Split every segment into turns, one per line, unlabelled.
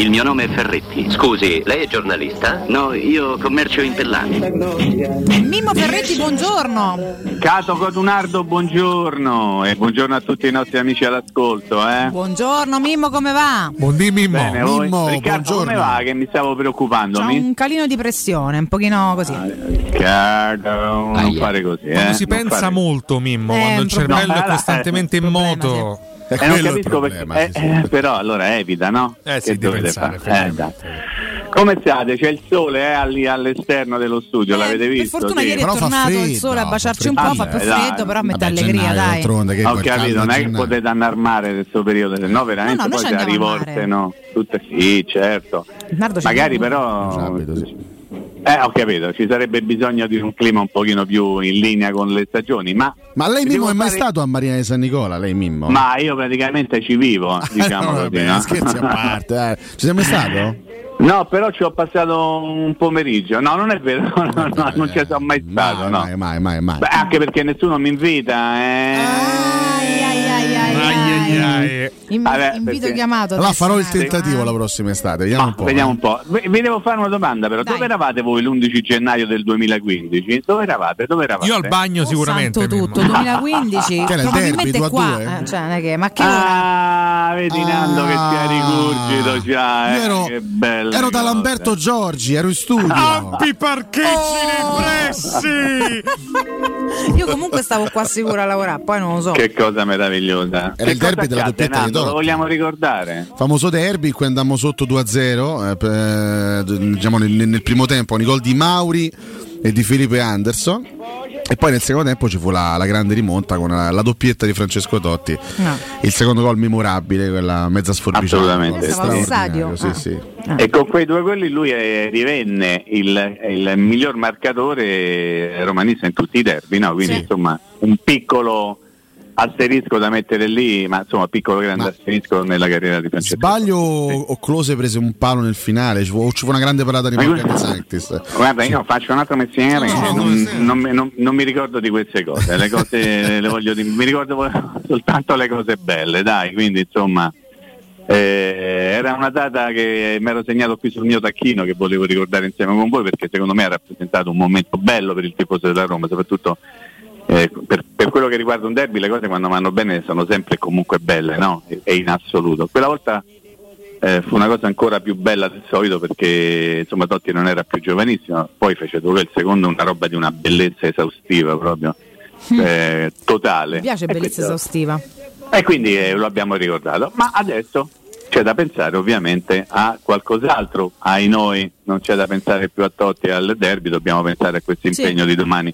Il mio nome è Ferretti.
Scusi, lei è giornalista?
No, io commercio in pellami.
Mimmo Ferretti, buongiorno.
Cato Codunardo, buongiorno e buongiorno a tutti i nostri amici all'ascolto. Eh?
Buongiorno Mimmo, come va?
Buondì Mimmo.
Bene, voi?
Mimmo,
Riccardo, come
buongiorno.
va? Che mi stavo preoccupando.
C'ho un calino di pressione, un pochino così.
Riccardo, non
Aia.
fare così.
Quando
eh?
si
Non
pensa
fare-
molto, Mimmo,
Eh,
quando
un
il cervello
problema.
è costantemente in
Problema,
moto.
Eh,
È
non
quello il
capisco
problema.
perché,
sì, sì.
eh, eh, però allora evita, no?
Eh, sì,
dovete
pensare,
fare? Eh. Come state? C'è il sole eh, all'esterno dello studio,
Eh,
l'avete
per
visto?
fortuna
Sì.
ieri è
Però
tornato il
freddo,
sole a baciarci un
freddo.
po', fa più
Vabbè, dai.
freddo, però mette
Vabbè,
allegria,
gennaio,
dai.
che
Ho capito, non è che potete allarmare in questo periodo, se no veramente
No, no,
poi
al mare.
rivoltano tutte sì, certo.
Nardo
Magari però. Eh, ho capito, ci sarebbe bisogno di un clima un pochino più in linea con le stagioni, ma
Ma lei Mimmo è mai
fare-
stato a Marina di San Nicola? Lei Mimmo?
ma io praticamente ci vivo, diciamo
No,
così,
vabbè,
no?
scherzi a parte, eh. Ci sei mai stato?
No, però ci ho passato un pomeriggio. No, non è vero, no, no, no, non ci sono mai stato,
mai,
no.
mai, mai, mai, mai.
Beh, anche perché nessuno mi invita, eh.
Ai, Ai, ai, ai.
ai.
In-
Vabbè,
invito
perché-
chiamato.
Allora farò il tentativo
eh.
la prossima estate, vediamo un po'.
vediamo
eh.
un po'. Vi devo fare una domanda però.
Dai.
Dove eravate voi l'11 gennaio del 2015? Dove eravate? Dove eravate?
Io al bagno
Oh,
sicuramente.
santo tutto, 2015.
Che era
probabilmente
derby,
qua. eh, cioè, non è che, ma che?
Ah, vedi Nando che
Ah.
sei rigurgito già.
Io
eh,
ero,
che belle
ero da. Lamberto Giorgi, ero in studio.
Ampi parcheggi
Oh!
nei pressi!
Io comunque stavo qua sicura a lavorare, poi non lo so.
Che cosa meravigliosa.
Era
che
il derby
cosa
della doppietta di
Nando? Lo
Totti.
vogliamo ricordare?
Famoso derby in cui andammo sotto 2-0, eh, per- diciamo nel, nel primo tempo con i gol di Mauri e di Felipe Anderson. E poi nel secondo tempo ci fu la, la grande rimonta con la, la doppietta di Francesco Totti.
No.
Il secondo gol memorabile, quella mezza sforbiciata.
Assolutamente.
Sì,
Ah.
sì.
E con quei due quelli lui eh, divenne il, il miglior marcatore romanista in tutti i derby, no? Quindi
Sì.
insomma un piccolo asterisco da mettere lì, ma insomma piccolo grande
Ma-
asterisco nella carriera di Francesco.
Sbaglio o o Close prese un palo nel finale? Ci fu, o ci fu una grande parata di Morgan Sanctis.
Guarda, io faccio un altro mestiere,
No, no,
non,
no,
non mi- non- non mi ricordo di queste cose, le cose le voglio dire, mi ricordo soltanto le cose belle, dai, quindi insomma eh, era una data che mi ero segnato qui sul mio tacchino che volevo ricordare insieme con voi perché secondo me ha rappresentato un momento bello per il tifoso della Roma, soprattutto eh, per, per quello che riguarda un derby le cose quando vanno bene sono sempre e comunque belle, no? E, e in assoluto. Quella volta eh, fu una cosa ancora più bella del solito perché insomma Totti non era più giovanissimo, poi fece dove il secondo una roba di una bellezza esaustiva proprio, eh, totale.
Mi piace bellezza esaustiva.
e quindi eh, lo abbiamo ricordato. Ma adesso c'è da pensare ovviamente a qualcos'altro, ai noi, non c'è da pensare più a Totti e al derby, dobbiamo pensare a questo
Sì.
impegno di domani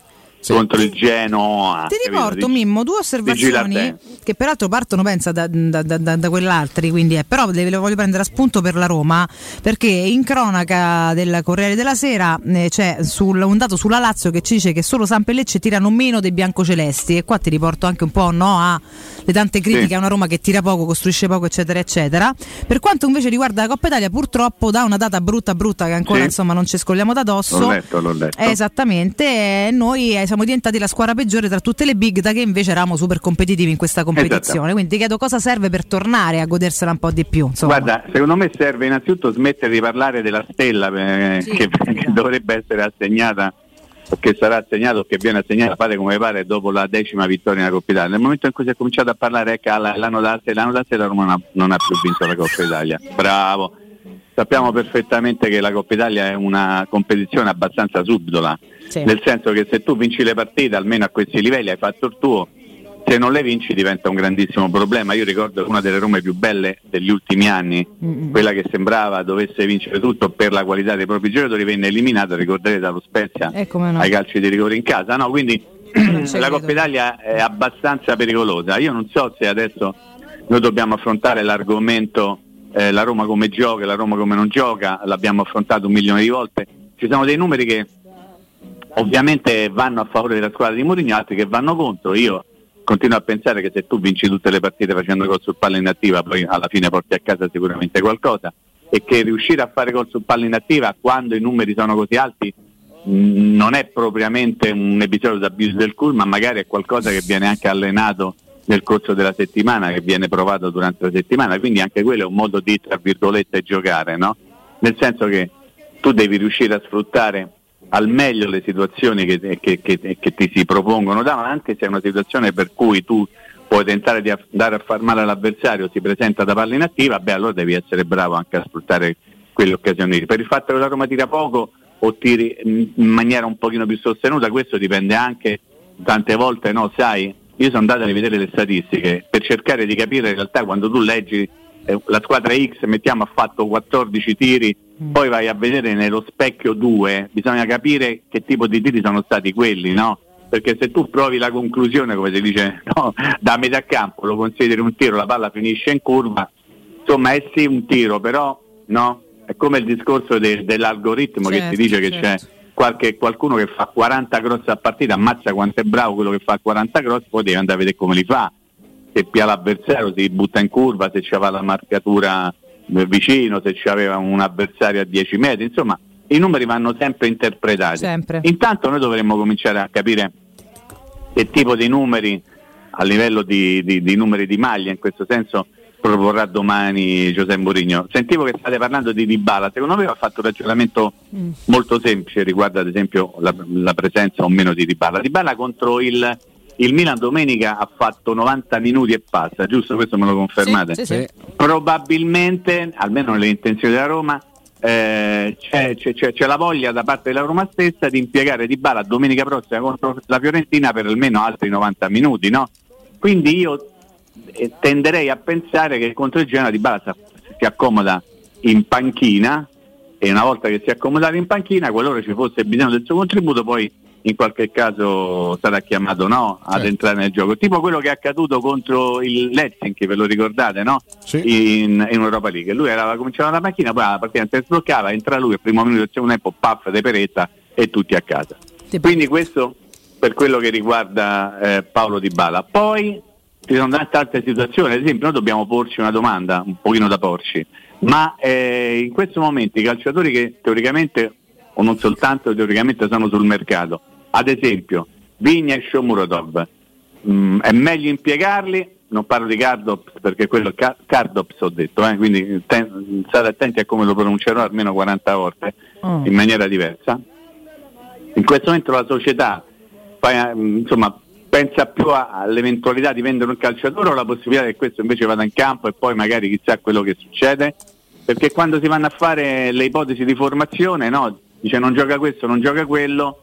contro il Genoa.
Ti riporto, Mimmo, due osservazioni che peraltro partono, pensa, da, da, da, da- da quell'altri, quindi, eh, però le, le voglio prendere a spunto per la Roma, perché in cronaca del Corriere della Sera eh, c'è sul- un dato sulla Lazio che ci dice che solo Samp e Lecce tirano meno dei biancocelesti e qua ti riporto anche un po' no, a le tante critiche
Sì.
a una Roma che tira poco, costruisce poco, eccetera, eccetera. Per quanto invece riguarda la Coppa Italia, purtroppo dà una data brutta brutta che ancora
Sì.
insomma non ci scogliamo da dosso.
L'ho letto, l'ho letto.
Eh, Esattamente, e noi eh, siamo diventati la squadra peggiore tra tutte le big da che invece eravamo super competitivi in questa competizione.
Esattamente.
Quindi ti chiedo cosa serve per tornare a godersela un po' di più. Insomma.
Guarda, secondo me serve innanzitutto smettere di parlare della stella eh,
Sì,
che,
esatto.
che dovrebbe essere assegnata o che sarà assegnata o che viene assegnata, fate come pare, dopo la decima vittoria nella Coppa Italia. Nel momento in cui si è cominciato a parlare ecco, l'anno da sé, l'anno da sé la Roma non ha, non ha più vinto la Coppa Italia. Bravo. Sappiamo perfettamente che la Coppa Italia è una competizione abbastanza subdola,
Sì.
nel senso che se tu vinci le partite, almeno a questi livelli, hai fatto il tuo, se non le vinci diventa un grandissimo problema. Io ricordo una delle Rome più belle degli ultimi anni,
Mm-mm.
quella che sembrava dovesse vincere tutto per la qualità dei propri giocatori, venne eliminata, ricorderete, dallo Spezia
Eh, no.
ai calci di rigore in casa. No, quindi la. Coppa Italia è abbastanza pericolosa. Io non so se adesso noi dobbiamo affrontare l'argomento eh, la Roma come gioca, la Roma come non gioca, l'abbiamo affrontato un milione di volte. Ci sono dei numeri che ovviamente vanno a favore della squadra di Mourinho, altri che vanno contro. Io continuo a pensare che se tu vinci tutte le partite facendo gol sul palla inattiva, poi alla fine porti a casa sicuramente qualcosa e che riuscire a fare gol sul palla inattiva quando i numeri sono così alti mh, non è propriamente un episodio d'abuse del cool, ma magari è qualcosa che viene anche allenato nel corso della settimana che viene provato durante la settimana, quindi anche quello è un modo di, tra virgolette, giocare, no? Nel senso che tu devi riuscire a sfruttare al meglio le situazioni che, che- che- che ti si propongono davanti, se è una situazione per cui tu puoi tentare di andare a far male all'avversario, si presenta da palla inattiva, beh allora devi essere bravo anche a sfruttare quelle occasioni. Per il fatto che la Roma tira poco o tiri in maniera un pochino più sostenuta, questo dipende anche tante volte, no, sai, io sono andato a rivedere le statistiche per cercare di capire in realtà quando tu leggi eh, la squadra X, mettiamo ha fatto 14 tiri, poi vai a vedere nello specchio 2, bisogna capire che tipo di tiri sono stati quelli, no? Perché se tu provi la conclusione, come si dice, no, da metà campo lo consideri un tiro, la palla finisce in curva, insomma è sì un tiro, però no? È come il discorso de- dell'algoritmo che
Certo,
ti dice che
certo.
c'è qualche, qualcuno che fa 40 cross a partita, ammazza quanto è bravo quello che fa 40 cross, poi devi andare a vedere come li fa. Se pia l'avversario, si butta in curva, se c'aveva la marcatura eh, vicino, se c'aveva un avversario a 10 metri, insomma i numeri vanno sempre interpretati.
Sempre.
Intanto noi dovremmo cominciare a capire che tipo di numeri a livello di, di- di numeri di maglia in questo senso proporrà domani Giuseppe Mourinho. Sentivo che state parlando di Dybala, secondo me ha fatto un ragionamento molto semplice riguardo ad esempio la, la presenza o meno di Dybala. Dybala contro il, il Milan domenica ha fatto 90 minuti e passa, giusto? Questo me lo confermate?
Sì, sì, sì.
Probabilmente, almeno nelle intenzioni della Roma, eh, c'è, c'è- c'è- c'è la voglia da parte della Roma stessa di impiegare Di Bala domenica prossima contro la Fiorentina per almeno altri 90 minuti, no? Quindi io tenderei a pensare che contro il Genoa Di Bala si- accomoda in panchina e una volta che si è accomodato in panchina, qualora ci fosse bisogno del suo contributo, poi in qualche caso sarà chiamato no, ad
Certo.
entrare nel gioco. Tipo quello che è accaduto contro il Helsinki, ve lo ricordate, no?
Sì.
in, in Europa League. Lui era cominciava la macchina, poi la partita si sbloccava, entra lui, il primo minuto del secondo tempo, paff de peretta e tutti a casa.
Sì.
Quindi questo per quello che riguarda eh, Paolo Di Bala. Poi ci sono tante altre situazioni, ad esempio noi dobbiamo porci una domanda, un pochino da porci, ma eh, in questo momento i calciatori che teoricamente, o non soltanto teoricamente, sono sul mercato, ad esempio Vigna e Shomurodov, Mm, è meglio impiegarli, non parlo di Cardops perché quello è Ca- Cardops ho detto, eh, quindi ten- state attenti a come lo pronuncerò almeno 40 volte
Oh.
in maniera diversa. In questo momento la società fa- mm, insomma, pensa più all'eventualità di vendere un calciatore o alla possibilità che questo invece vada in campo e poi magari chissà quello che succede? Perché quando si vanno a fare le ipotesi di formazione, no? dice non gioca questo, non gioca quello,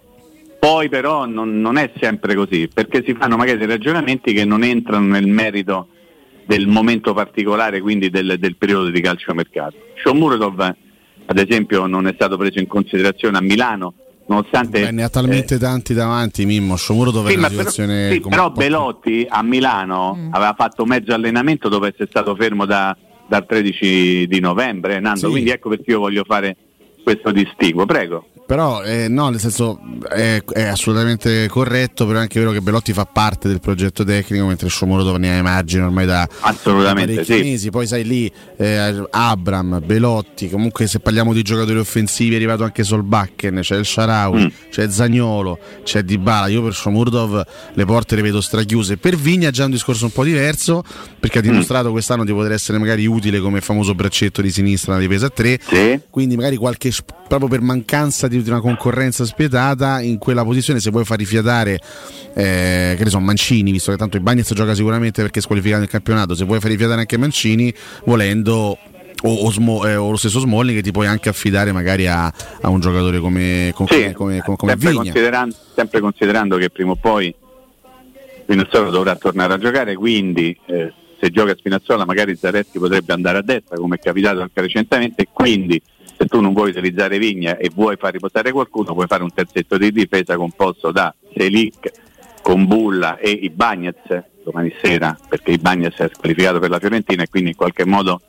poi però non, non è sempre così, perché si fanno magari dei ragionamenti che non entrano nel merito del momento particolare, quindi del, del periodo di calciomercato. Shomurodov, ad esempio, non è stato preso in considerazione a Milano, nonostante...
Beh, ne ha talmente
eh,
tanti davanti, Mimmo. Sciomuro dove
sì,
è una
però,
situazione
sì,
come-
però Belotti a Milano
Mm.
aveva fatto mezzo allenamento dopo essere stato fermo da- dal 13 di novembre, Nando,
Sì.
quindi ecco perché io voglio fare questo distinguo, prego.
Però eh, no, nel senso è, è assolutamente corretto, però è anche vero che Belotti fa parte del progetto tecnico, mentre Sciomuro ne ha immagine ormai da
Assolutamente sì.
mesi. Poi sai lì eh, Abram, Belotti, comunque se parliamo di giocatori offensivi è arrivato anche Solbakken, c'è il Sharawi,
Mm.
c'è Zagnolo, c'è Dybala. Io per Shomurdov le porte le vedo strachiuse. Per Vigna è già un discorso un po' diverso, perché ha
Mm.
dimostrato quest'anno di poter essere magari utile come famoso braccetto di sinistra nella difesa a 3
Sì.
quindi magari qualche proprio per mancanza di, di una concorrenza spietata in quella posizione se vuoi far rifiatare eh, che ne so Mancini visto che tanto il Bagnez gioca sicuramente perché è squalificato nel campionato se vuoi far rifiatare anche Mancini volendo o, o Smo- eh, o lo stesso Smalling che ti puoi anche affidare magari a, a un giocatore come, come,
Sì,
come, come- come
sempre, considerando, sempre considerando che prima o poi Spinazzola dovrà tornare a giocare, quindi eh, se gioca Spinazzola magari Zaretti potrebbe andare a destra come è capitato anche recentemente, quindi se tu non vuoi utilizzare Vigna e vuoi far riposare qualcuno puoi fare un terzetto di difesa composto da Selic, Combulla e Ibagnez domani sera, perché Ibagnez è squalificato per la Fiorentina e quindi in qualche modo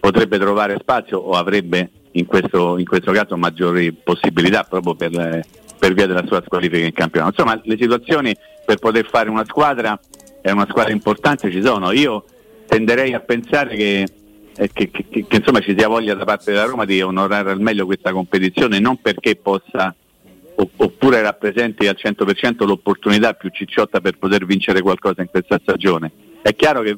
potrebbe trovare spazio o avrebbe in questo, in questo caso maggiori possibilità proprio per, per via della sua squalifica in campionato. Insomma, le situazioni per poter fare una squadra è una squadra importante ci sono. Io tenderei a pensare che, eh, che- che- che- che, insomma, ci sia voglia da parte della Roma di onorare al meglio questa competizione, non perché possa oppure rappresenti al 100% l'opportunità più cicciotta per poter vincere qualcosa in questa stagione, è chiaro che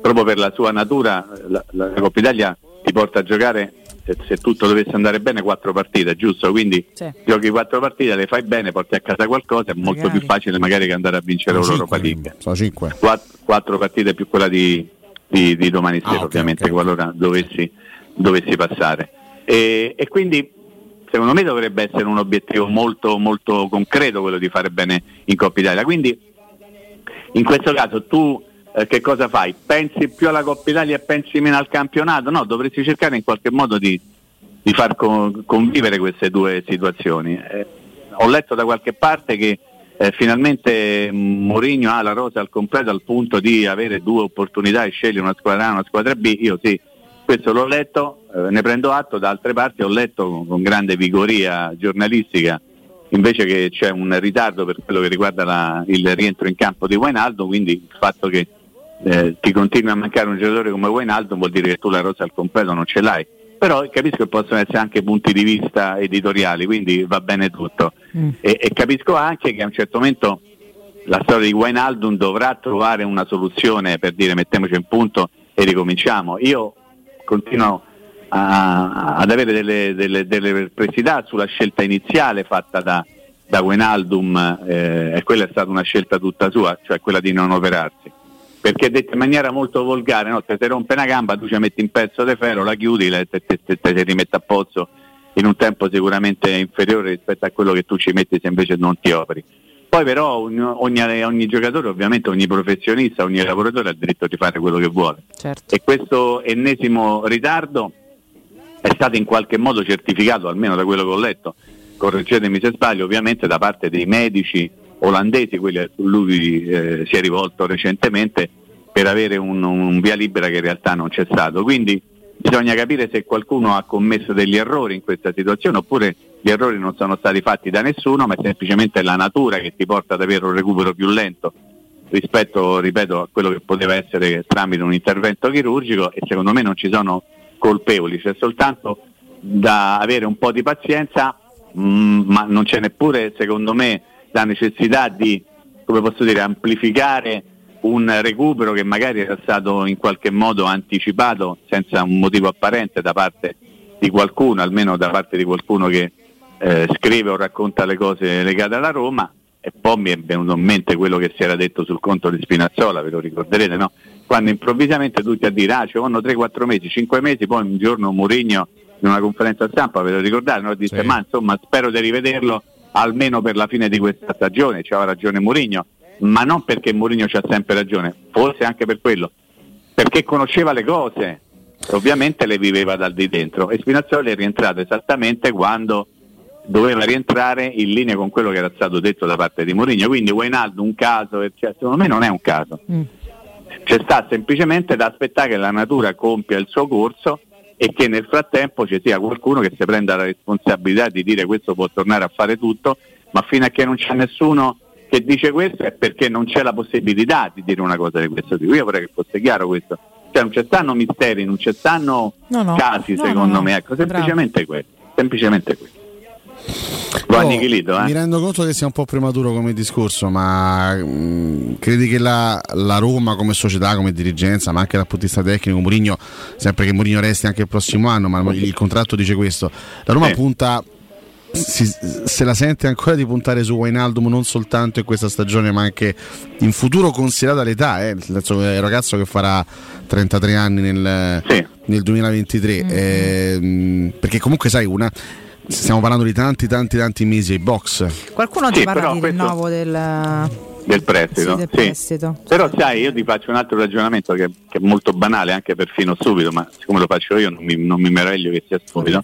proprio per la sua natura la, la, Coppa Italia ti porta a giocare se, se tutto dovesse andare bene quattro partite, giusto? Quindi
Sì.
giochi quattro partite, le fai bene, porti a casa qualcosa, è molto
Magari.
più facile magari che andare a vincere l'Europa League.
sono cinque.
Quatt- quattro partite più quella di, di- di domani sera,
Ah,
ovviamente,
ok.
qualora dovessi, dovessi passare. E, e quindi secondo me dovrebbe essere un obiettivo molto, molto concreto quello di fare bene in Coppa Italia. Quindi in questo caso tu eh, che cosa fai? Pensi più alla Coppa Italia e pensi meno al campionato? No, dovresti cercare in qualche modo di, di far co- convivere queste due situazioni. Eh, ho letto da qualche parte che eh, finalmente Mourinho ha la rosa al completo al punto di avere due opportunità e scegliere una squadra A e una squadra B. Io sì, questo l'ho letto, eh, ne prendo atto, da altre parti ho letto con, con grande vigoria giornalistica invece che c'è un ritardo per quello che riguarda la- il rientro in campo di Wijnaldum, quindi il fatto che eh, ti continui a mancare un giocatore come Wijnaldum vuol dire che tu la rosa al completo non ce l'hai. Però capisco che possono essere anche punti di vista editoriali, quindi va bene tutto.
Mm.
E, e capisco anche che a un certo momento la storia di Wijnaldum dovrà trovare una soluzione per dire mettiamoci in punto e ricominciamo. Io continuo a- ad avere delle, delle- delle perplessità sulla scelta iniziale fatta da, da Wijnaldum eh, e quella è stata una scelta tutta sua, cioè quella di non operarsi. Perché detta in maniera molto volgare, no? se ti rompe una gamba tu ci metti un pezzo di ferro, la chiudi e te, te, te, te rimette a pozzo in un tempo sicuramente inferiore rispetto a quello che tu ci metti se invece non ti operi. Poi però ogni, ogni- ogni giocatore, ovviamente ogni professionista, ogni lavoratore ha il diritto di fare quello che vuole
Certo.
e questo ennesimo ritardo è stato in qualche modo certificato, almeno da quello che ho letto, correggetemi se sbaglio, ovviamente da parte dei medici olandesi, quelli a cui lui eh, si è rivolto recentemente, per avere un, un via libera che in realtà non c'è stato. Quindi bisogna capire se qualcuno ha commesso degli errori in questa situazione oppure gli errori non sono stati fatti da nessuno, ma è semplicemente la natura che ti porta ad avere un recupero più lento rispetto, ripeto, a quello che poteva essere tramite un intervento chirurgico e secondo me non ci sono colpevoli, c'è soltanto da avere un po' di pazienza, mm, ma non c'è neppure secondo me la necessità di, come posso dire, amplificare un recupero che magari era stato in qualche modo anticipato senza un motivo apparente da parte di qualcuno, almeno da parte di qualcuno che eh, scrive o racconta le cose legate alla Roma e poi mi è venuto in mente quello che si era detto sul conto di Spinazzola, ve lo ricorderete, no? Quando improvvisamente tutti a dire ah ci vanno 3-4 mesi, 5 mesi, poi un giorno Mourinho in una conferenza stampa, ve lo ricordate, no? disse
Sì.
ma insomma spero di rivederlo almeno per la fine di questa stagione, c'aveva ragione Mourinho, ma non perché Mourinho c'ha sempre ragione, forse anche per quello, perché conosceva le cose, ovviamente le viveva dal di dentro e Spinazzola è rientrato esattamente quando doveva rientrare in linea con quello che era stato detto da parte di Mourinho. Quindi Wijnaldum un caso, cioè, secondo me non è un caso.
Mm.
C'è sta semplicemente da aspettare che la natura compia il suo corso e che nel frattempo ci sia qualcuno che si prenda la responsabilità di dire questo può tornare a fare tutto, ma fino a che non c'è nessuno che dice questo è perché non c'è la possibilità di dire una cosa di questo tipo. Io vorrei che fosse chiaro questo. Cioè non ci stanno misteri, non ci stanno
No, no.
casi
No,
secondo me, ecco,
Bravo.
semplicemente questo. Semplicemente questo. L'ho
Oh,
annichilito,
Mi
eh?
rendo conto che sia un po' prematuro come discorso, ma mh, credi che la, la Roma come società, come dirigenza, ma anche dal punto di vista tecnico, Mourinho, sempre che Mourinho resti anche il prossimo anno, ma il contratto dice questo, la Roma
Sì.
punta, si- se la sente ancora di puntare su Wijnaldum non soltanto in questa stagione ma anche in futuro considerata l'età, eh, nel senso che è un ragazzo che farà 33 anni nel,
Sì.
nel 2023, ehm, perché comunque sai una... Stiamo parlando di tanti, tanti, tanti mesi ai box.
Qualcuno
Sì,
ti parla
però
di
questo-
rinnovo del,
Del prestito.
sì, del
sì.
prestito.
Però sai, io ti faccio un altro ragionamento che, che è molto banale, anche perfino stupido, ma siccome lo faccio io non mi, non mi meraviglio che sia stupido.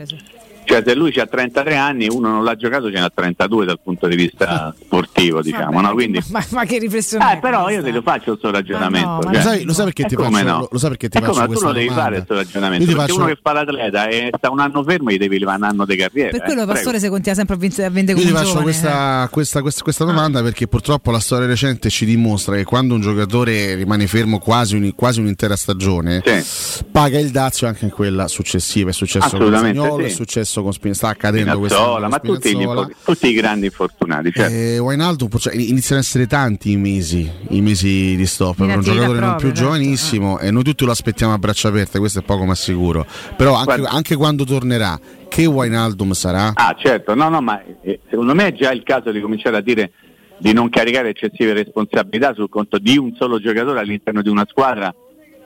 Cioè se lui ha 33 anni, uno non l'ha giocato, ce n'ha 32 dal punto di vista sportivo, diciamo.
Vabbè,
no? Quindi,
ma, ma che riflessione
eh,
è
però io te lo faccio questo ragionamento.
No, ma
Lo
cioè-
sai, lo sai perché
E
ti
come
faccio,
no?
lo, lo sai perché ti faccio
come no? tu lo devi
domanda?
fare questo ragionamento. Perché
faccio-
uno che fa l'atleta e sta un anno fermo gli devi levare un anno di carriera.
Per quello
eh, prego.
Pastore si continua sempre a vincere a vendere
Io ti faccio
giovane,
questa, questa- questa- questa domanda perché purtroppo la storia recente ci dimostra che quando un giocatore rimane fermo quasi, un- quasi un'intera stagione,
Sì.
paga il dazio anche in quella successiva. È successo con
Assolutamente
Zagnolo,
sì.
è successo adesso con Spin- sta accadendo questo
Spinazzola, ma tutti, gli infor- tutti i grandi infortunati. Certo.
Eh, Wijnaldum, cioè, iniziano ad essere tanti i mesi, i mesi di stop per un giocatore non più
certo.
giovanissimo e noi tutti lo aspettiamo a braccia aperte, questo è poco ma sicuro. Però anche,
Guarda-
anche quando tornerà, che Wijnaldum sarà?
Ah, certo, no, no, ma eh, secondo me è già il caso di cominciare a dire di non caricare eccessive responsabilità sul conto di un solo giocatore all'interno di una squadra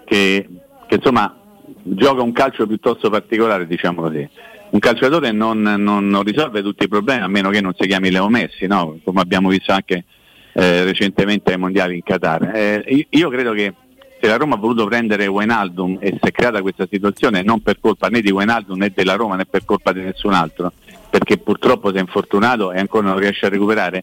che, che, insomma gioca un calcio piuttosto particolare, diciamo così. Un calciatore non, non- non risolve tutti i problemi a meno che non si chiami Leo Messi, no? come abbiamo visto anche eh, recentemente ai mondiali in Qatar. Eh, io- credo che se la Roma ha voluto prendere Wijnaldum e si è creata questa situazione non per colpa né di Wijnaldum né della Roma né per colpa di nessun altro, perché purtroppo si è infortunato e ancora non riesce a recuperare.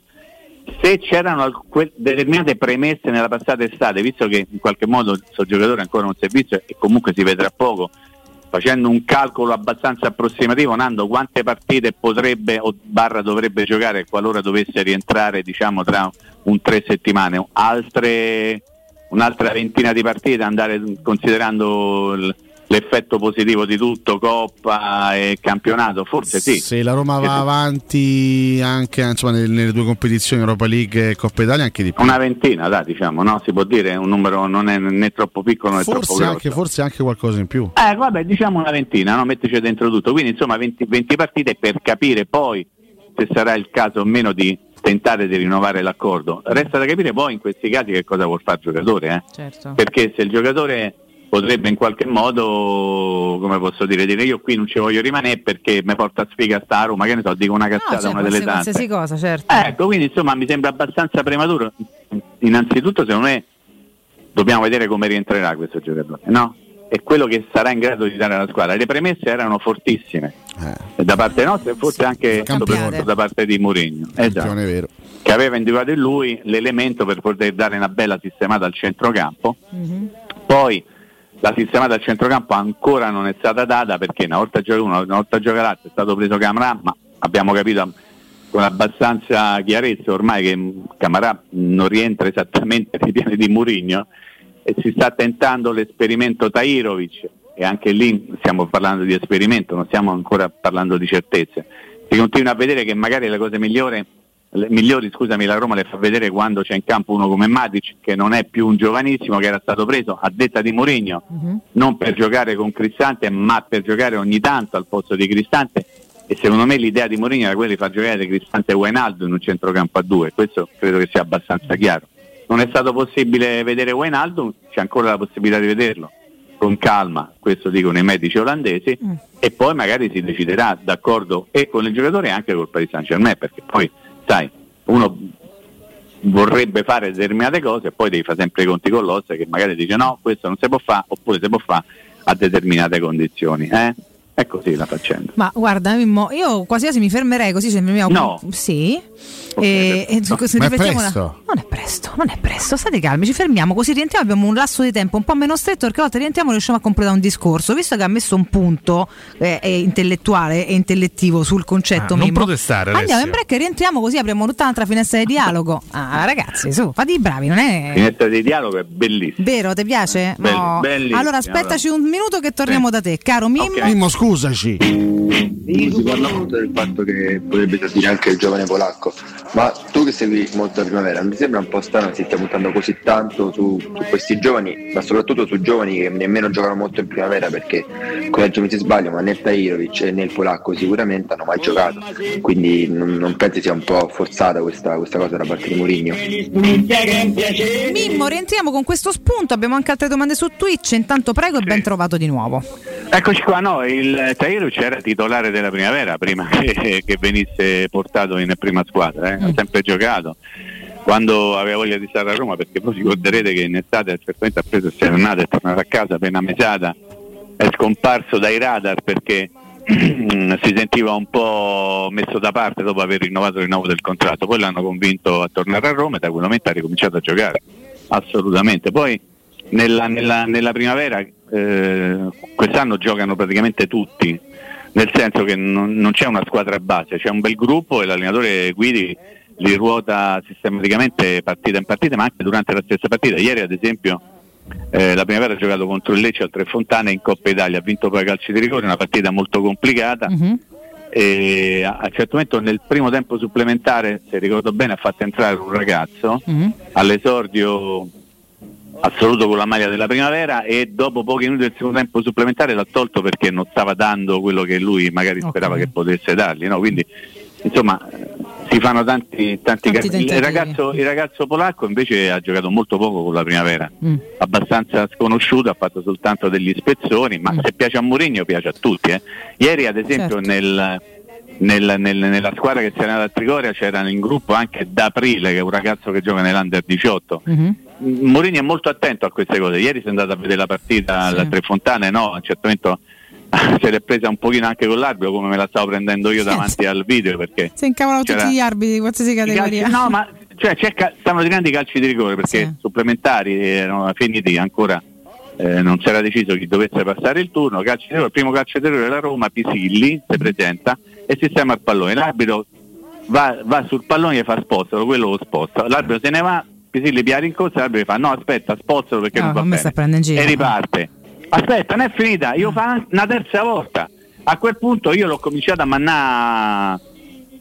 Se c'erano alc- determinate premesse nella passata estate, visto che in qualche modo questo giocatore ancora non si è visto e comunque si vedrà poco, facendo un calcolo abbastanza approssimativo, Nando quante partite potrebbe o barra dovrebbe giocare qualora dovesse rientrare diciamo tra un tre settimane, altre un'altra ventina di partite, andare considerando l- l'effetto positivo di tutto, Coppa e campionato, forse sì.
Se la Roma va avanti anche insomma, nelle, nelle due competizioni Europa League e Coppa Italia, anche di più.
Una ventina, dai, diciamo, no? Si può dire, un numero non è né troppo piccolo né troppo
Forse
grosso.
anche, forse anche qualcosa in più.
Eh, vabbè, diciamo una ventina, no? mettici dentro tutto. Quindi insomma 20, 20 partite per capire poi se sarà il caso o meno di tentare di rinnovare l'accordo. Resta da capire poi in questi casi che cosa vuol fare il giocatore, eh?
Certo.
perché se il giocatore potrebbe in qualche modo, come posso dire, dire io qui non ci voglio rimanere perché mi porta sfiga sta a Roma, che ne so, dico una
No,
cazzata,
cioè,
una delle tante.
qualsiasi cosa, certo.
Ecco, quindi insomma mi sembra abbastanza prematuro. Innanzitutto secondo me dobbiamo vedere come rientrerà questo giocatore, no? E quello che sarà in grado di dare alla squadra. Le premesse erano fortissime
Eh,
da parte nostra e forse anche
Cambiate.
soprattutto da parte di Mourinho. Esatto
vero.
che aveva individuato in lui l'elemento per poter dare una bella sistemata al centrocampo.
Mhm.
Poi la sistemata al centrocampo ancora non è stata data perché una volta gioca uno, una volta gioca l'altro, è stato preso Camarà, ma abbiamo capito con abbastanza chiarezza ormai che Camarà non rientra esattamente nei piani di Murigno e si sta tentando l'esperimento Tairovic e anche lì stiamo parlando di esperimento, non stiamo ancora parlando di certezze. Si continua a vedere che magari le cose migliori, le migliori scusami, la Roma le fa vedere quando c'è in campo uno come Matic che non è più un giovanissimo che era stato preso a detta di Mourinho.
Mhm.
non per giocare con Cristante ma per giocare ogni tanto al posto di Cristante. E secondo me l'idea di Mourinho era quella di far giocare Cristante e Wijnaldum in un centrocampo a due. Questo credo che sia abbastanza chiaro. Non è stato possibile vedere Wijnaldum c'è ancora la possibilità di vederlo. Con calma, questo dicono i medici olandesi.
Mm.
e poi magari si deciderà d'accordo e con il giocatore e anche col Paris Saint Germain perché poi sai uno vorrebbe fare determinate cose e poi devi fare sempre i conti con l'ossa che magari dice no, questo non si può fare oppure si può fare a determinate condizioni. Eh? È così la faccenda.
Ma guarda, Mimmo, io quasi quasi mi fermerei così se mi
No.
Sì. E, e se
Ma presto?
Non è presto, non è presto, state calmi, ci fermiamo, così rientriamo, abbiamo un lasso di tempo un po' meno stretto perché a volte rientriamo e riusciamo a completare un discorso. Visto che ha messo un punto eh, eh, intellettuale e intellettivo sul concetto
Ah, non protestare,
Andiamo
Alessio.
in break e rientriamo così apriamo tutta un'altra finestra di dialogo. Ah, ragazzi, su, fate i bravi, non è...
Finestra di dialogo è bellissima.
Vero, ti piace?
Belli-
No. Allora aspettaci un minuto che torniamo
Sì.
da te, caro Mimmo.
Ok.
Mimmo, scusaci.
Si parla molto del fatto che potrebbe servire anche il giovane polacco, ma tu che segui molto la primavera, mi sembra un po' strano che si stia puntando così tanto su, su questi giovani, ma soprattutto su giovani che nemmeno giocano molto in primavera perché, correggimi se sbaglio, ma né Tairovic né il polacco sicuramente hanno mai giocato, quindi non, non pensi sia un po' forzata questa, questa cosa da parte di Mourinho?
Mimmo, rientriamo con questo spunto. Abbiamo anche altre domande su Twitch. Intanto prego e ben trovato di nuovo.
Eccoci qua, no, il Tairovic era titolare della primavera prima che, che venisse portato in prima squadra, eh. ha
Mm.
sempre giocato. Quando aveva voglia di stare a Roma, perché poi ricorderete che in estate certamente ha preso il Serenata, è tornato a casa appena mesata, è scomparso dai radar perché si sentiva un po' messo da parte dopo aver rinnovato il rinnovo del contratto, poi l'hanno convinto a tornare a Roma e da quel momento ha ricominciato a giocare, assolutamente. Poi nella, nella- nella primavera eh, quest'anno giocano praticamente tutti, nel senso che non, non c'è una squadra base, c'è un bel gruppo e l'allenatore Guidi li ruota sistematicamente partita in partita, ma anche durante la stessa partita. Ieri ad esempio eh, la primavera ha giocato contro il Lecce al Tre Fontane in Coppa Italia, ha vinto poi a calci di rigore, una partita molto complicata.
Mhm.
e a a un certo momento nel primo tempo supplementare, se ricordo bene, ha fatto entrare un ragazzo
Mhm.
all'esordio assoluto con la maglia della primavera e dopo pochi minuti del secondo tempo supplementare l'ha tolto perché non stava dando quello che lui magari sperava
Ok.
che potesse dargli. no? Quindi insomma si fanno tanti, tanti,
Tanti
il, ragazzo, il ragazzo polacco invece ha giocato molto poco con la primavera,
Mm.
abbastanza sconosciuto, ha fatto soltanto degli spezzoni, ma
Mm.
se piace a Mourinho piace a tutti. eh. Ieri ad esempio
Certo.
nel, nel- nel- nella squadra che si era andata a Trigoria c'era in gruppo anche D'Aprile che è un ragazzo che gioca nell'Under 18.
Mhm.
Mourinho è molto attento a queste cose. Ieri si è andato a vedere la partita
Sì.
alla Tre Fontane, no, a un certo momento se l'è presa un pochino anche con l'arbitro come me la stavo prendendo io
Sì.
davanti al video perché
Si incavolano
C'era-
tutti gli arbitri di qualsiasi
i calci-
categoria.
no, ma cioè, ca- stanno tirando i calci di rigore perché
Sì.
supplementari erano finiti ancora. eh, non si era deciso chi dovesse passare il turno, calci di rigore, il primo calcio di rigore della Roma, Pisilli si presenta e sistema il pallone. L'arbitro va, va sul pallone e fa spostalo, quello lo sposta. L'arbitro se ne va, Pisilli pia in corsa, l'arbitro fa no aspetta, spostalo perché
No,
non va bene.
giro.
E riparte. Aspetta, non è finita, io fa una terza volta. A quel punto io l'ho cominciato a mannare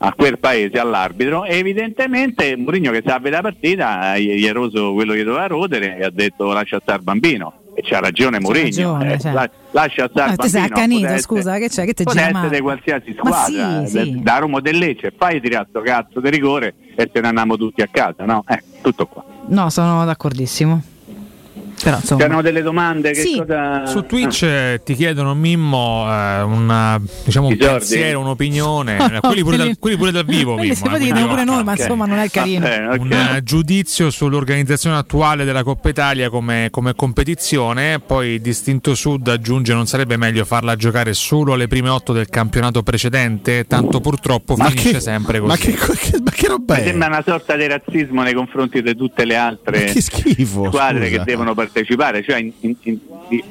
a quel paese all'arbitro e evidentemente Mourinho che sa vedere la partita gli gli è roso quello che doveva rodere e ha detto lascia stare il bambino e c'ha ragione Mourinho
ragione,
eh,
cioè.
la- lascia stare
Ah,
il
ti sei accanito,
può essere-
scusa, che c'è? Che te gira
essere
male?
di qualsiasi
Ma
squadra
sì,
da-
sì.
da Roma o del Lecce fai tirato sto cazzo di rigore e se ne andiamo tutti a casa no? Eh, tutto qua
No, sono d'accordissimo. Però insomma.
c'erano delle domande che
Sì.
cosa
Su Twitch eh, ti chiedono Mimmo eh, una, diciamo, un pensiero, un'opinione,
No, no,
quelli, pure dal,
quelli-
pure dal vivo. Mimmo,
si
eh,
può dire pure noi, ma
ok.
insomma non è carino.
Va bene, ok.
un eh, giudizio sull'organizzazione attuale della Coppa Italia come, come competizione, poi Distinto Sud aggiunge non sarebbe meglio farla giocare solo alle prime otto del campionato precedente, tanto purtroppo finisce sempre così.
ma che, che, ma che roba
Mi
è?
sembra una sorta di razzismo nei confronti di tutte le altre
Ma che schifo,
squadre
scusa.
che devono partecipare. Cioè, in- in-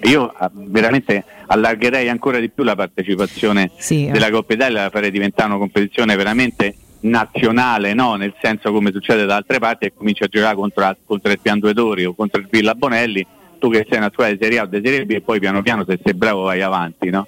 io ah, veramente allargherei ancora di più la partecipazione
Sì, eh.
della Coppa Italia, la farei diventare una competizione veramente nazionale, no? nel senso come succede da altre parti e comincia a giocare contro, contro il Pianduetori o contro il Villa Bonelli, tu che sei una squadra di Serie A o di Serie B e poi piano piano se sei bravo vai avanti. No?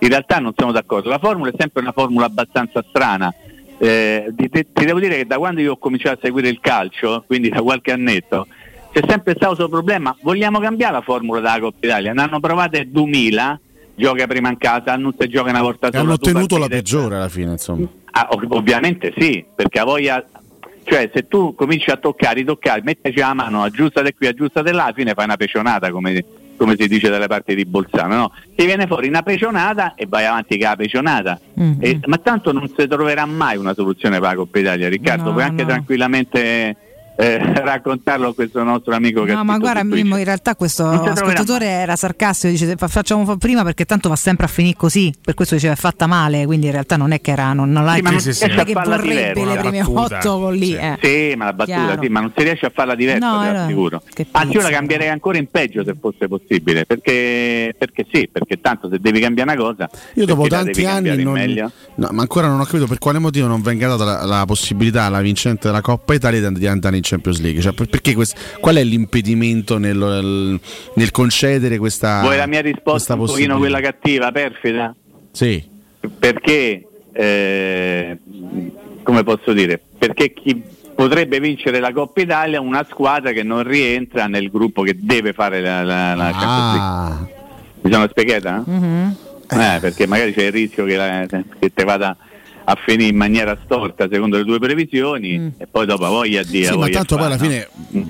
In realtà non siamo d'accordo, la formula è sempre una formula abbastanza strana. Eh, ti- ti devo dire che da quando io ho cominciato a seguire il calcio, quindi da qualche annetto, c'è sempre stato questo problema. Vogliamo cambiare la formula della Coppa Italia? Ne hanno provate 2000, gioca prima in casa, hanno se gioca una volta
E
sola.
hanno
tu
ottenuto la peggiore alla fine, insomma.
Ah, ov- ovviamente sì, perché a voglia. Cioè, se tu cominci a toccare, ritoccare, metteci la mano, aggiustate qui, aggiustate là, alla fine fai una pecionata, come, come si dice dalle parti di Bolzano, no? Ti viene fuori una pecionata e vai avanti con la pecionata.
Mm,
E- ma tanto non si troverà mai una soluzione per la Coppa Italia, Riccardo.
No,
Puoi anche
no.
tranquillamente eh, raccontarlo a questo nostro amico che ha
No, ma guarda. Mimmo, in realtà questo ascoltatore era sarcastico, dice fa- facciamo fa- prima perché tanto va sempre a finire così, per questo diceva è fatta male, quindi in realtà non è che era, non, non l'ha
Sì, ma non
sì, sì.
che vorrebbe le
una
prime
battuta.
otto con lì.
Sì.
eh.
Sì, ma la battuta
Chiaro.
sì, ma non si riesce a farla diversa,
No,
te l'assicuro.
che
Anzi, io la cambierei ancora in peggio se fosse possibile, perché, perché sì, perché tanto se devi cambiare una cosa,
Io dopo tanti anni non, no, ma ancora non ho capito per quale motivo non venga data la, la possibilità alla vincente della Coppa Italia di andare in Champions League. Cioè, quest- qual è l'impedimento nel, nel- concedere questa
Vuoi la mia risposta un pochino quella cattiva, perfida?
Sì.
Perché, eh, come posso dire, perché chi potrebbe vincere la Coppa Italia una squadra che non rientra nel gruppo che deve fare la, la, la Champions League.
Ah,
Mi sono spiegata?
Mhm.
Eh, perché magari c'è il rischio che, la- che te vada a finire in maniera storta secondo le tue previsioni
Mm.
e poi dopo voglia di
sì, ma tanto poi alla fine,
Mm.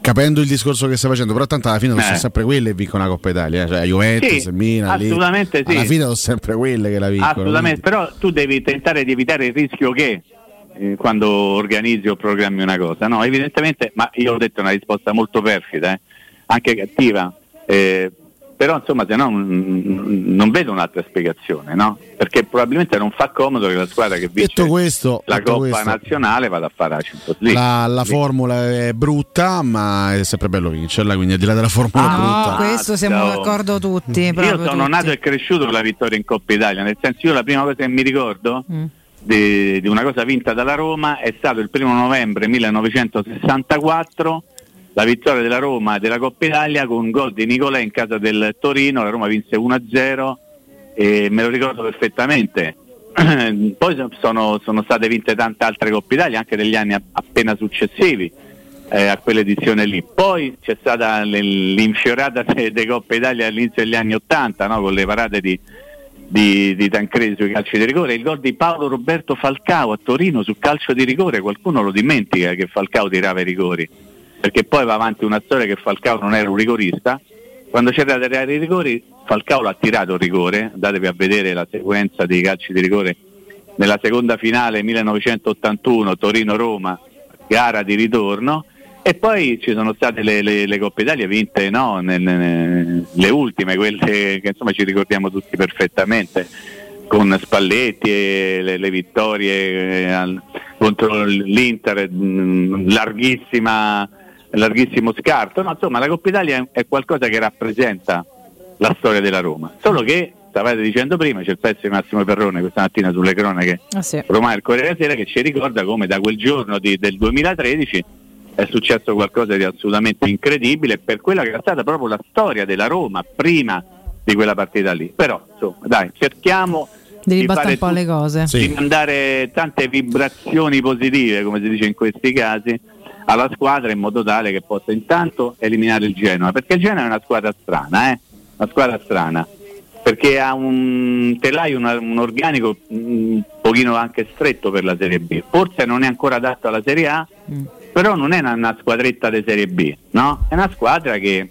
capendo il discorso che stai facendo, però tanto alla fine sono
Eh.
sempre quelle che vincono la Coppa Italia. Cioè, Juventus,
Sì,
Milan, lì.
assolutamente sì.
Alla fine sono sempre quelle che la vincono.
Assolutamente, però tu devi tentare di evitare il rischio che eh, quando organizzi o programmi una cosa, no? Evidentemente, ma io ho detto una risposta molto perfida, eh, anche cattiva, eh, però insomma se no mm, non vedo un'altra spiegazione, no? Perché probabilmente non fa comodo che la squadra che vince
Detto questo,
la
detto
Coppa
questo,
Nazionale vada a fare la Champions League.
La, la formula è brutta, ma è sempre bello vincerla. Quindi, al di là della formula
Ah,
No,
brutta,
questo siamo d'accordo tutti.
Io
proprio
sono
tutti.
nato e cresciuto con la vittoria in Coppa Italia, nel senso io la prima cosa che mi ricordo
Mm.
di, di una cosa vinta dalla Roma è stato il primo novembre 1964 la vittoria della Roma della Coppa Italia con un gol di Nicolè in casa del Torino, la Roma vinse 1-0 e me lo ricordo perfettamente poi sono, sono, state vinte tante altre Coppe Italia anche negli anni appena successivi eh, a quell'edizione lì. Poi c'è stata l'infiorata delle Coppe Italia all'inizio degli anni Ottanta no? con le parate di, di, di Tancredi sui calci di rigore. Il gol di Paolo Roberto Falcao a Torino sul calcio di rigore, qualcuno lo dimentica che Falcao tirava i rigori, perché poi va avanti una storia che Falcao non era un rigorista. Quando c'era da tirare i rigori, Falcao l'ha tirato il rigore, andatevi a vedere la sequenza dei calci di rigore nella seconda finale 1981 Torino-Roma, gara di ritorno, e poi ci sono state le, le, le Coppe Italia vinte, no? ne, le ultime, quelle che insomma ci ricordiamo tutti perfettamente, con Spalletti e le, le vittorie eh, al, contro l'Inter, mh, larghissima, larghissimo scarto. No, insomma, la Coppa Italia è qualcosa che rappresenta la storia della Roma, solo che stavate dicendo prima, c'è il pezzo di Massimo Perrone questa mattina sulle cronache
ah, sì.
Roma del Corriere della Sera che ci ricorda come da quel giorno di, del 2013 è successo qualcosa di assolutamente incredibile per quella che era stata proprio la storia della Roma prima di quella partita lì. Però insomma, dai, cerchiamo
Devi di fare un po' le cose.
Sì. Di mandare tante vibrazioni positive, come si dice in questi casi, alla squadra in modo tale che possa intanto eliminare il Genoa, perché il Genoa è una squadra strana, eh? Una squadra strana. Perché ha un telaio, un, un organico un pochino anche stretto per la Serie B. Forse non è ancora adatto alla Serie A, mm però non è una, una squadretta di Serie B, no? È una squadra che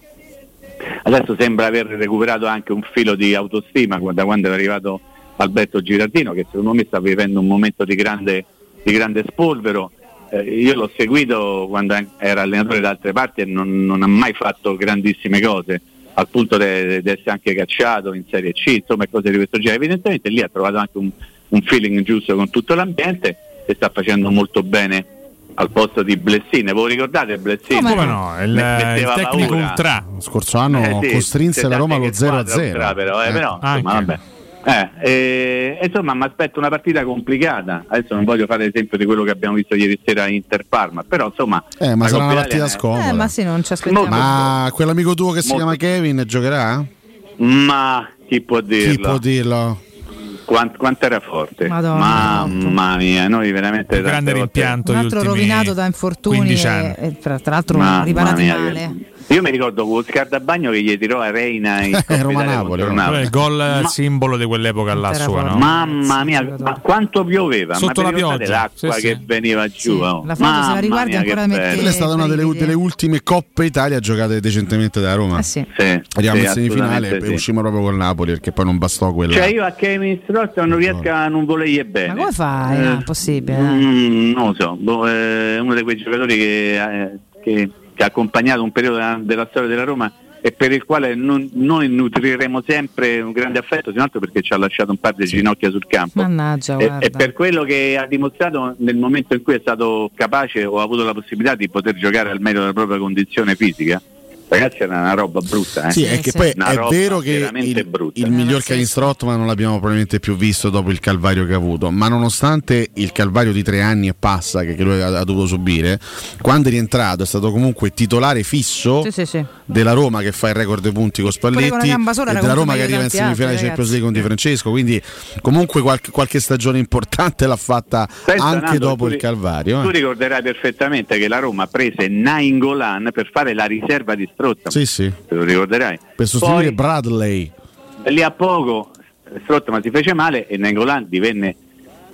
adesso sembra aver recuperato anche un filo di autostima da quando è arrivato Alberto Girardino, che secondo me sta vivendo un momento di grande, di grande spolvero. Eh, io l'ho seguito quando era allenatore da altre parti e non, non ha mai fatto grandissime cose, al punto di essere anche cacciato in Serie C, insomma cose di questo genere. Evidentemente lì ha trovato anche un, un feeling giusto con tutto l'ambiente e sta facendo molto bene al posto di Blessine. Voi ricordate Blessine?
Come no? Il, il tecnico paura. ultra.
Lo scorso anno eh sì, costrinse la Roma allo 0-0.
Però, eh, però insomma, vabbè. Eh, eh, insomma, mi aspetto una partita complicata. Adesso non voglio fare l'esempio di quello che abbiamo visto ieri sera a Inter Parma, però insomma.
Eh, ma sarà una partita scomoda.
Eh, ma sì, non ci aspettiamo.
Ma quell'amico tuo che si chiama Kevin giocherà?
Ma chi può dirlo?
Chi può dirlo?
Quant, quanto era forte
Madonna,
mamma mia noi veramente
un grande rimpianto
un altro rovinato da infortuni e, e, tra, tra l'altro riparati male
io mi ricordo con Scardabagno che gli tirò a Reina in
eh, Roma Napoli.
Il gol ma, simbolo di quell'epoca là sua, no?
Mamma mia, ma quanto pioveva!
Sotto
ma
la pioggia.
L'acqua
sì,
che
sì.
veniva giù.
Sì.
Oh.
La foto se la riguardi ancora mette
Quella è stata una delle, delle, ultime Coppe Italia giocate decentemente da Roma.
Eh sì.
Sì,
Arriviamo in semifinale e uscimmo proprio col Napoli perché poi non bastò quella.
Cioè io a Kevin Strott non riesco a non volergli bene.
Ma come fai? Eh, è possibile.
Mm, non lo so, boh, è uno di quei giocatori che, eh, che che ha accompagnato un periodo della, della storia della Roma e per il quale non, noi nutriremo sempre un grande affetto, se altro perché ci ha lasciato un par di ginocchia sul campo.
Mannaggia,
e, e, per quello che ha dimostrato nel momento in cui è stato capace o ha avuto la possibilità di poter giocare al meglio della propria condizione fisica. Ragazzi, era una roba brutta. Eh?
Sì, è che poi una è vero che il, il miglior Kevin Strottman non l'abbiamo probabilmente più visto dopo il calvario che ha avuto, ma nonostante il calvario di tre anni e passa che, che lui ha, ha, dovuto subire, quando è rientrato è stato comunque titolare fisso
sì, sì, sì.
della Roma che fa il record dei punti con Spalletti e della Roma che arriva in semifinale di Champions League con Di Francesco, quindi comunque qualche, qualche stagione importante l'ha fatta
Pensa,
anche
Nando,
dopo
tu,
il calvario. Eh.
Tu ricorderai perfettamente che la Roma prese Nainggolan per fare la riserva di Strottman.
Sì, sì.
Te lo ricorderai.
Per sostituire Poi, Bradley.
Lì a poco Strottman si fece male e Nainggolan divenne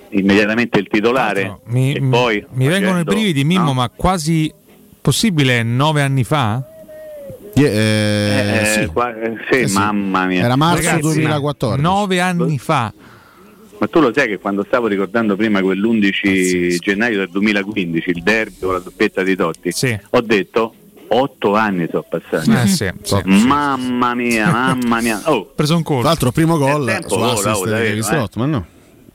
immediatamente il titolare. No,
mi,
e poi,
mi vengono i brividi, Mimmo,
no?
ma quasi possibile nove anni fa?
Yeah, eh,
eh,
sì,
qua, eh, sì,
eh, sì.
mamma mia.
Era marzo
Ragazzi,
2014.
Nove anni fa.
Ma tu lo sai che quando stavo ricordando prima quell'11
Pazzesco.
gennaio del 2015, il derby con la doppietta di Totti,
Sì.
ho detto otto anni sono passati.
Eh, sì, sì.
Mamma mia, mamma mia. Oh,
preso un
Tra
colpo.
l'altro primo gol
tempo
su
vola,
assist
oh, eh.
Strottman, no?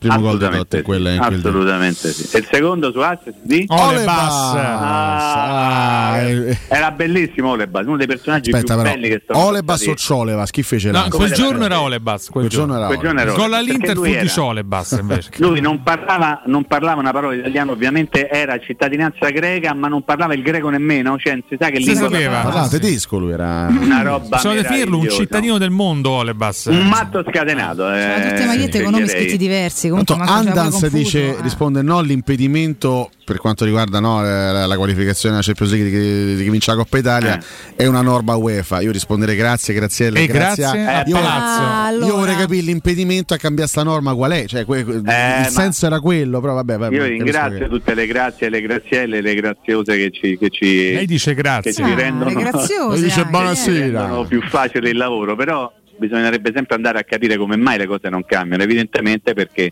Primo gol di
assolutamente
Totti in quella
sì,
in quel
assolutamente sì. E il secondo su assist di?
Olebas.
Ah, eh,
Era bellissimo Olebas, uno dei personaggi
Aspetta
più
però,
belli che sono
Olebas o
stati.
Ciolevas? Chi fece
No, quel giorno era Olebas. Quel
Quel giorno
giorno.
era
Quel giorno
Olebas.
era
Il gol all'Inter fu di Ciolebas invece.
Lui non parlava, non parlava una parola italiana, ovviamente era cittadinanza greca, ma non parlava il greco nemmeno, cioè si sa che
Si
lingua
sapeva.
Parlava
sì.
tedesco lui era.
una roba
Possiamo definirlo un cittadino del mondo, Olebas.
un matto scatenato.
C'era
Eh,
tutte magliette con nomi scritti diversi comunque
Tanto Andans dice,
eh.
risponde no l'impedimento per quanto riguarda no, la, la qualificazione alla Champions League di, di chi vince la Coppa Italia è una norma UEFA. Io risponderei grazie, Graziella.
E grazie
a-
a
io,
Palazzo.
Ah, allora.
io vorrei capire l'impedimento a cambiare sta norma qual è. Cioè, que- il
ma-
senso era quello, però vabbè. vabbè
Io ringrazio
che-
tutte le grazie, le grazielle, le graziose che ci, che ci,
Lei dice
che
grazie.
ci
Ah,
rendono,
le graziose
dice buonasera.
eh.
rendono più facile il lavoro, però bisognerebbe sempre andare a capire come mai le cose non cambiano, evidentemente perché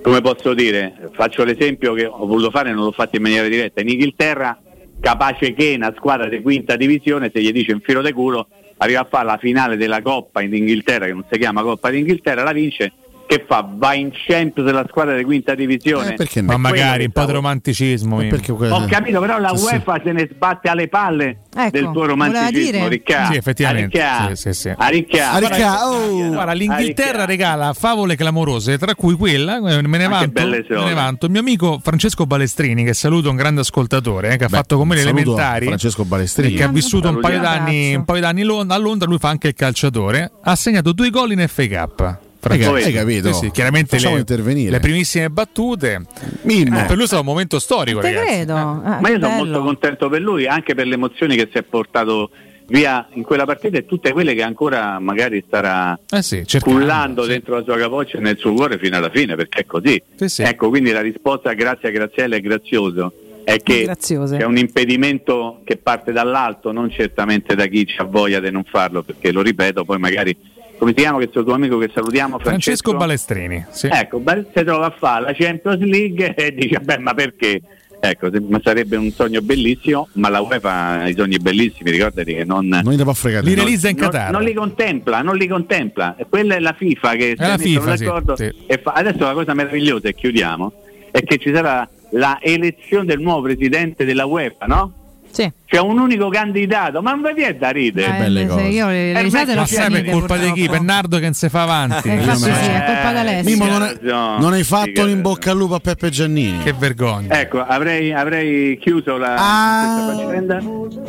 come posso dire, faccio l'esempio che ho voluto fare e non l'ho fatto in maniera diretta, in Inghilterra capace che una squadra di quinta divisione se gli dice un filo de culo arriva a fare la finale della Coppa in Inghilterra che non si chiama Coppa d'Inghilterra, la vince, che fa? Va in Champions della squadra di quinta divisione.
Eh, perché no?
Ma magari un po' di romanticismo.
Eh,
Ho capito, però la
Sì, sì.
UEFA se ne sbatte alle palle
Ecco,
del tuo romanticismo. Riccardo.
Sì, effettivamente,
Aricchia,
sì, sì.
Aricchia.
Aricchia, oh.
Guarda, l'Inghilterra regala favole clamorose, tra cui quella, eh, me ne,
che
vanto, me ne vanto. Il mio amico Francesco Balestrini, che saluto, un grande ascoltatore, eh, che ha
Beh,
fatto con me le elementari.
Francesco Balestrini.
che ha vissuto un paio d'anni, un paio d'anni a Londra, lui fa anche il calciatore. Ha segnato due gol in FA Cup.
Hai, capito?
Sì, sì, chiaramente
Facciamo
le,
intervenire.
le primissime battute.
Mimmo.
Per lui è stato un momento storico,
Te
ragazzi.
credo. Ah,
Ma io sono molto contento per lui, anche per le emozioni che si è portato via in quella partita e tutte quelle che ancora magari starà
Eh sì,
cullando
sì.
dentro la sua capoccia e nel suo cuore fino alla fine, perché è così.
Sì, sì.
Ecco, quindi la risposta grazie a Graziella e Grazioso è che
Graziose.
è un impedimento che parte dall'alto, non certamente da chi ha voglia di non farlo, perché lo ripeto, poi magari come si chiama questo tuo amico che salutiamo?
Francesco
Francesco,
Balestrini. Sì.
Ecco, si trova a fare la Champions League e dice, beh, ma perché? Ecco, ma sarebbe un sogno bellissimo, ma la UEFA ha i sogni bellissimi, ricordati che non,
Non.
Li
no.
realizza in
non-
Qatar.
non li contempla, non li contempla. Quella è la FIFA che si
la FIFA, sì,
d'accordo
sì.
fa- Adesso la cosa meravigliosa, e chiudiamo, è che ci sarà la elezione del nuovo presidente della UEFA, no?
Sì.
C'è un unico candidato, ma non vi viene da ridere.
Eh,
belle
se
cose.
Io le, le
Eh,
risate
Ma
sai per colpa di chi? Bernardo che non si fa avanti.
Eh,
me-
sì, è colpa d'Alessio.
Mimmo, non, hai-
No,
non hai
sì,
fatto in bocca al lupo a Peppe Giannini.
Che vergogna.
Ecco, avrei, avrei chiuso la,
Ah.
faccenda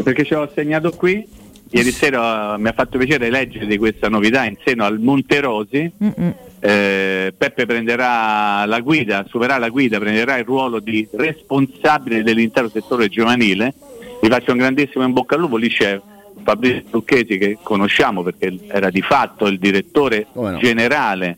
perché ce l'ho segnato qui. Ieri sera mi ha fatto piacere leggere di questa novità in seno al Monterosi.
Mm-mm.
Eh, Peppe prenderà la guida, assumerà la guida, prenderà il ruolo di responsabile dell'intero settore giovanile. Vi faccio un grandissimo in bocca al lupo, lì c'è Fabrizio Lucchesi che conosciamo perché era di fatto il direttore
no?
generale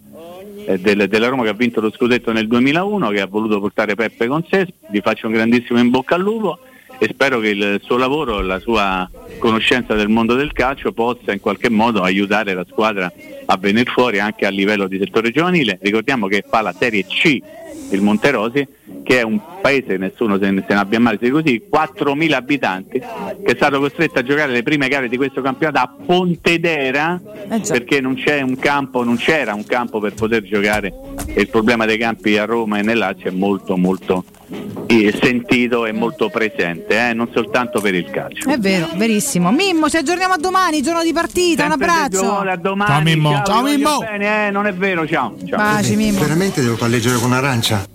eh, del- della Roma che ha vinto lo scudetto nel 2001, che ha voluto portare Peppe con sé. Vi faccio un grandissimo in bocca al lupo e spero che il suo lavoro, la sua conoscenza del mondo del calcio possa in qualche modo aiutare la squadra a venire fuori anche a livello di settore giovanile. Ricordiamo che fa la Serie C il Monterosi, che è un paese, nessuno se ne, se ne abbia mai di così, 4.000 abitanti, che è stato costretto a giocare le prime gare di questo campionato a Pontedera
Eh
perché non c'è un campo, non c'era un campo per poter giocare. E il problema dei campi a Roma e nel Lazio è molto molto sentito e molto presente, eh, non soltanto per il calcio.
È vero, verissimo. Mimmo, ci aggiorniamo a domani, giorno di partita. Un
Sempre se
abbraccio.
a domani.
Ciao, Mimmo.
Ciao,
Ciao, Mimmo.
Bene, eh, non è vero, ciao. ciao.
Baci, Mimmo.
Veramente devo far leggere con arancia?